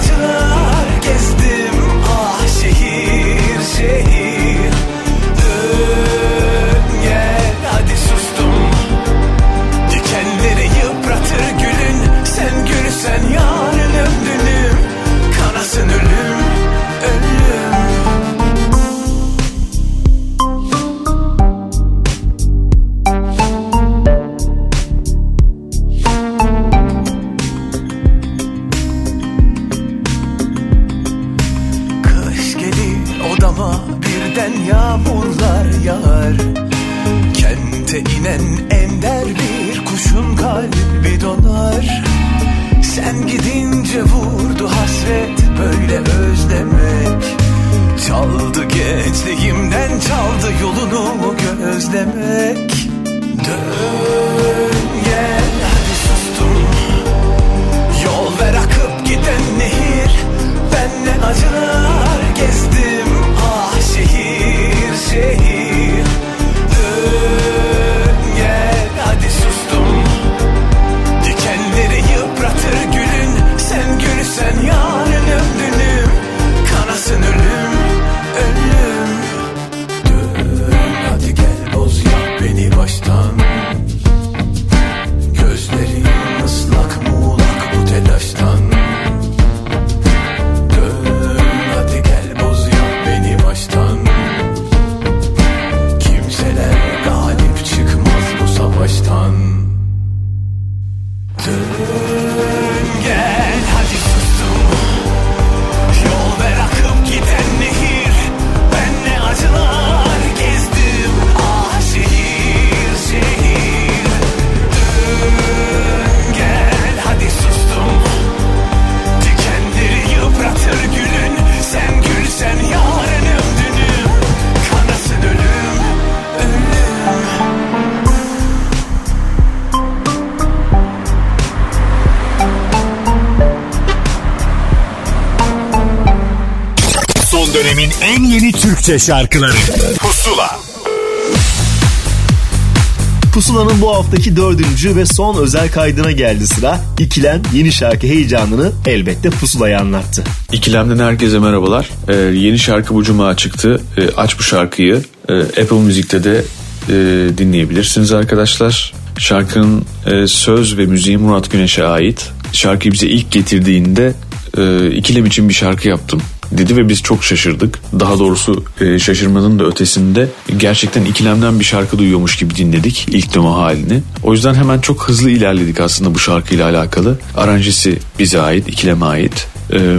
acılar Türkçe şarkıları Pusula Pusula'nın bu haftaki dördüncü ve son özel kaydına geldi sıra. İkilem yeni şarkı heyecanını elbette Pusula'ya anlattı. İkilemden herkese merhabalar. Ee, yeni şarkı bu cuma çıktı. Ee, aç bu şarkıyı. Ee, Apple Müzik'te de e, dinleyebilirsiniz arkadaşlar. Şarkının e, söz ve müziği Murat Güneş'e ait. Şarkıyı bize ilk getirdiğinde e, ikilem için bir şarkı yaptım dedi ve biz çok şaşırdık. Daha doğrusu e, şaşırmanın da ötesinde gerçekten ikilemden bir şarkı duyuyormuş gibi dinledik ilk demo halini. O yüzden hemen çok hızlı ilerledik aslında bu şarkıyla alakalı. Aranjesi bize ait, ikileme ait. Ee,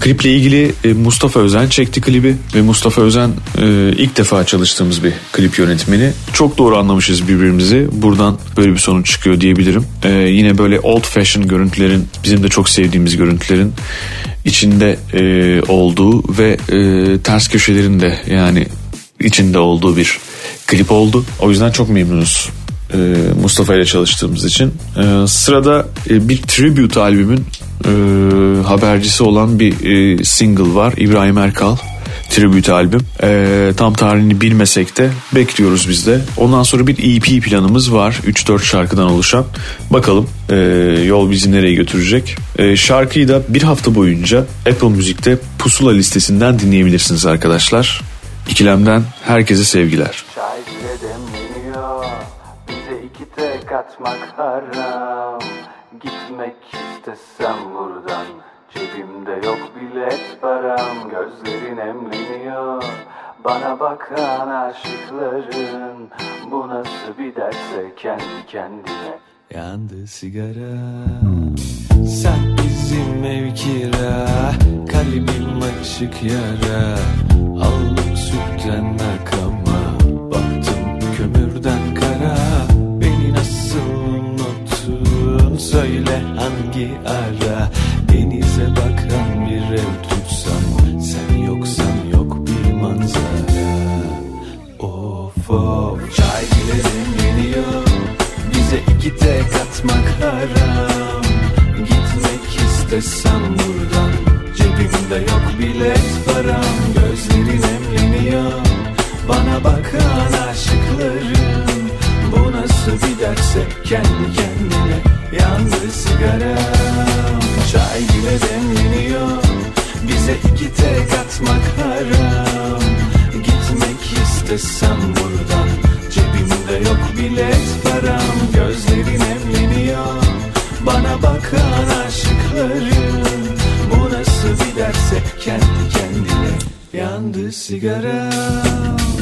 kliple ilgili e, Mustafa Özen çekti klibi ve Mustafa Özen e, ilk defa çalıştığımız bir klip yönetmeni. Çok doğru anlamışız birbirimizi. Buradan böyle bir sonuç çıkıyor diyebilirim. Ee, yine böyle old fashion görüntülerin bizim de çok sevdiğimiz görüntülerin içinde e, olduğu ve e, ters köşelerin de yani içinde olduğu bir klip oldu. O yüzden çok memnunuz e, Mustafa ile çalıştığımız için. E, sırada e, bir tribute albümün habercisi olan bir single var. İbrahim Erkal tribute albüm. Tam tarihini bilmesek de bekliyoruz biz de. Ondan sonra bir EP planımız var. 3-4 şarkıdan oluşan. Bakalım yol bizi nereye götürecek. Şarkıyı da bir hafta boyunca Apple Müzik'te Pusula listesinden dinleyebilirsiniz arkadaşlar. İkilemden herkese sevgiler. Bize iki tek atmak haram Gitmek istesem buradan Cebimde yok bilet param Gözlerin emleniyor. Bana bakan aşıkların Bu nasıl bir derse kendi kendine. Yandı sigara. Sen bizim ev kira Kalbim açık yara. Aldım sütten akama Söyle hangi ara. Denize bakan bir ev tutsam Sen yoksan yok bir manzara. Of of. Çay bile demleniyor Bize iki tek atmak haram. Gitmek istesem buradan Cebimde yok bilet param. Gözlerin emleniyor Bana bakan aşıkların Bu nasıl bir derse kendi kendine Yandı sigaram Çay bile demleniyor. Bize iki tek atmak haram. Gitmek istesem buradan Cebimde yok bilet param. Gözlerin emleniyor. Bana bakan aşıkların Bu nasıl bir derse kendi kendine Yandı sigaram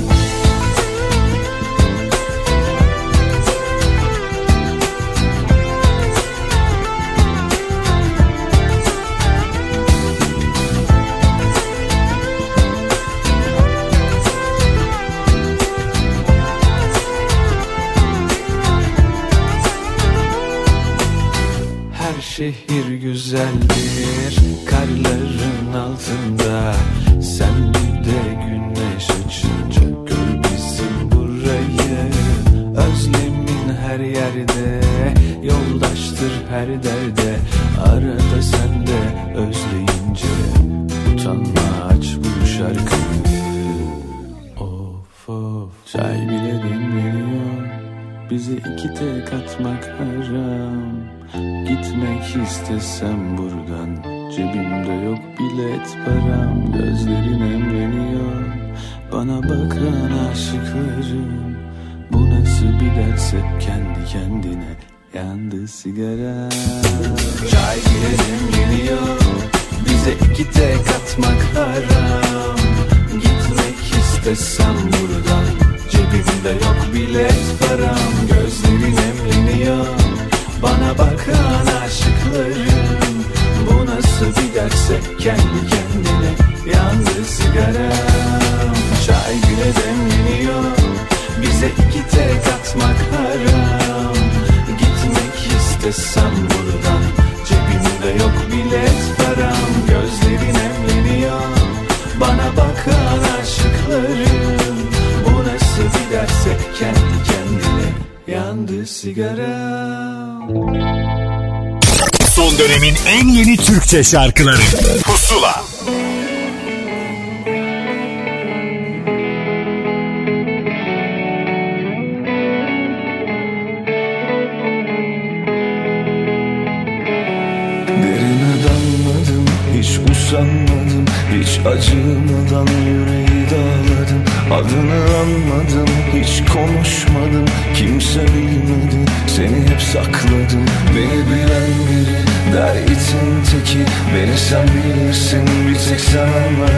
şarkıları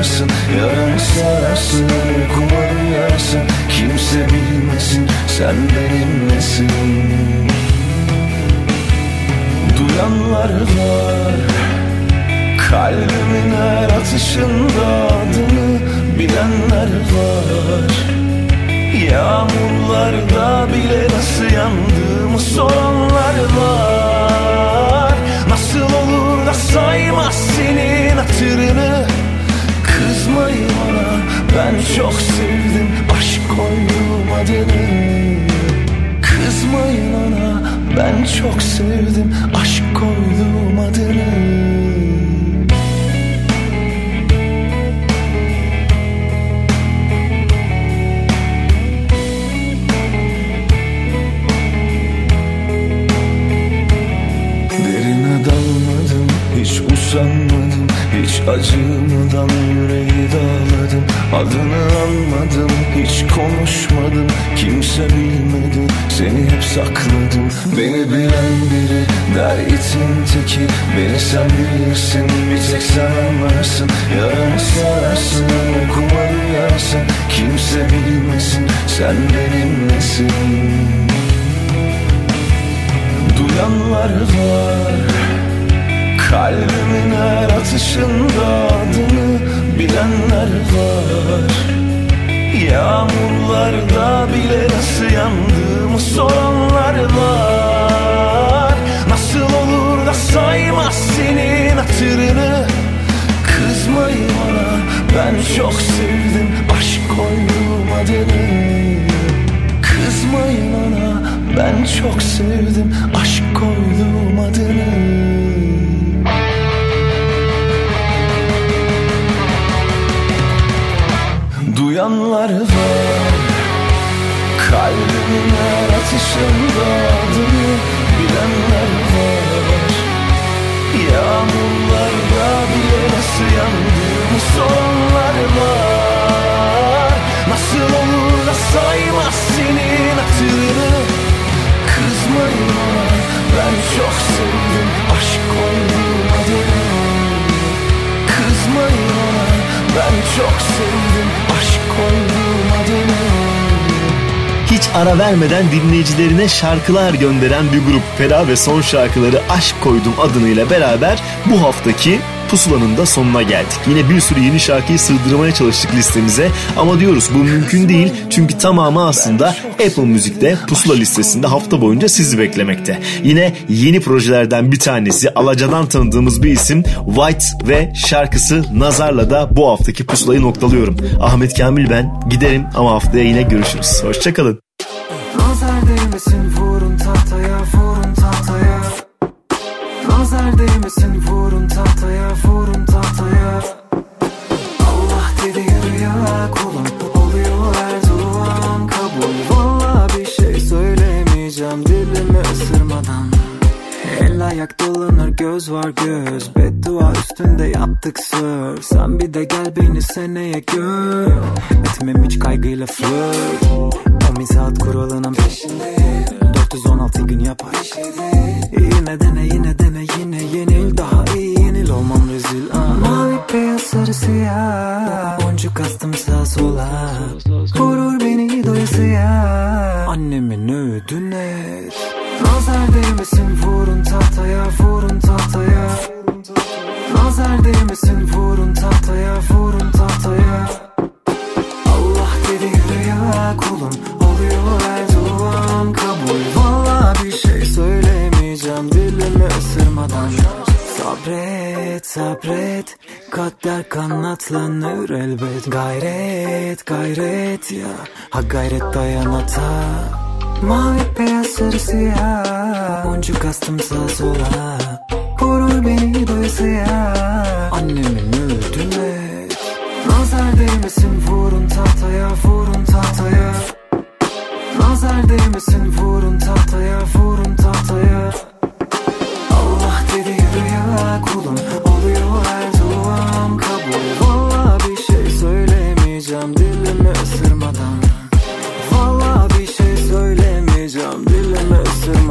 sen anlarsın Yaramı sararsın uykuma duyarsın Kimse bilmesin sen benimlesin Duyanlar var Kalbimin her atışında adını bilenler var. Yağmurlarda bile nasıl yandığımı soranlar var. Nasıl olur da saymaz senin hatırını Kızmayın bana. Ben çok sevdim aşk koydum adını. Kızmayın ona ben çok sevdim Aşk koydum adını. Derine dalmadım hiç usanmadım Hiç acımadan yüreği dağladım Adını anmadım hiç konuşmadım Kimse bilmedi seni hep sakladım Beni bilen biri der itin teki. Beni sen bilirsin bir tek sen anlarsın Yaramı sararsın okuma duyarsın Kimse bilmesin sen benimlesin. Duyanlar var Kalbimin her atışında adını bilenler var. Yağmurlarda bile nasıl yandığımı soranlar var. Nasıl olur da saymaz senin hatırını? Kızmayın ona ben çok sevdim aşk koydum adını. Kızmayın ona ben çok sevdim aşk koydum adını Duyanlar var. Kalbimin her atışında adını bilenler var. Yağmurlarda bile nasıl yandığımı soranlar var. Nasıl olur da saymaz senin hatırını? Kızmayın ona ben çok sevdim aşk koydum adını. Kızmayın ben çok sevdim Hiç ara vermeden dinleyicilerine şarkılar gönderen bir grup Fera ve son şarkıları Aşk Koydum adınıyla beraber bu haftaki Pusula'nın da sonuna geldik. Yine bir sürü yeni şarkıyı sığdırmaya çalıştık listemize ama diyoruz bu mümkün değil çünkü tamamı aslında Apple Müzik'te Pusula listesinde hafta boyunca sizi beklemekte. Yine yeni projelerden bir tanesi Alaca'dan tanıdığımız bir isim White ve şarkısı Nazar'la da bu haftaki Pusula'yı noktalıyorum. Ahmet Kamil ben giderim ama haftaya yine görüşürüz. Hoşçakalın. Nazar değmesin vurun tahtaya vurun tahtaya ayak dolanır göz var göz. Beddua üstünde yaptık sır. Sen bir de gel beni seneye gör. Etmem hiç kaygıyla flört 10 bin saat kuralının peşinde. 416 gün yapar. Yine dene yine dene yine yenil Daha iyi yenil olmam rezil ah. Mavi beyaz sarı siyah. Boncuk astım sağa sola. Korur beni doyasıya Annemin öğüdü net Nazar değmesin vurun tahtaya vurun tahtaya. Nazar değmesin vurun tahtaya vurun tahtaya. Allah dedi yürü ya kulum oluyor her duan kabul. Valla bir şey söylemeyeceğim dilimi ısırmadan Sabret sabret. Kader kanatlanır elbet. Gayret gayret ya. Ha gayret dayan ata Mavi beyaz sarı siyah. Boncuk astım sağa sola. Korur beni doyasıya. Annemin öğüdü net Nazar değmesin vurun tahtaya vurun tahtaya. Nazar değmesin vurun tahtaya vurun tahtaya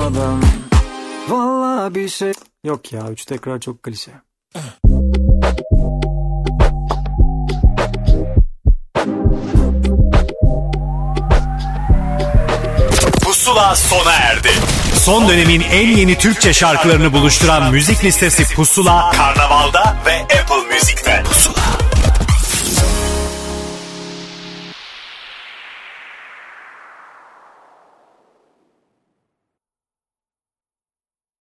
ısırmadan Valla bir şey Yok ya üç tekrar çok klişe Pusula sona erdi. Son dönemin en yeni Türkçe şarkılarını buluşturan müzik listesi Pusula, Karnaval'da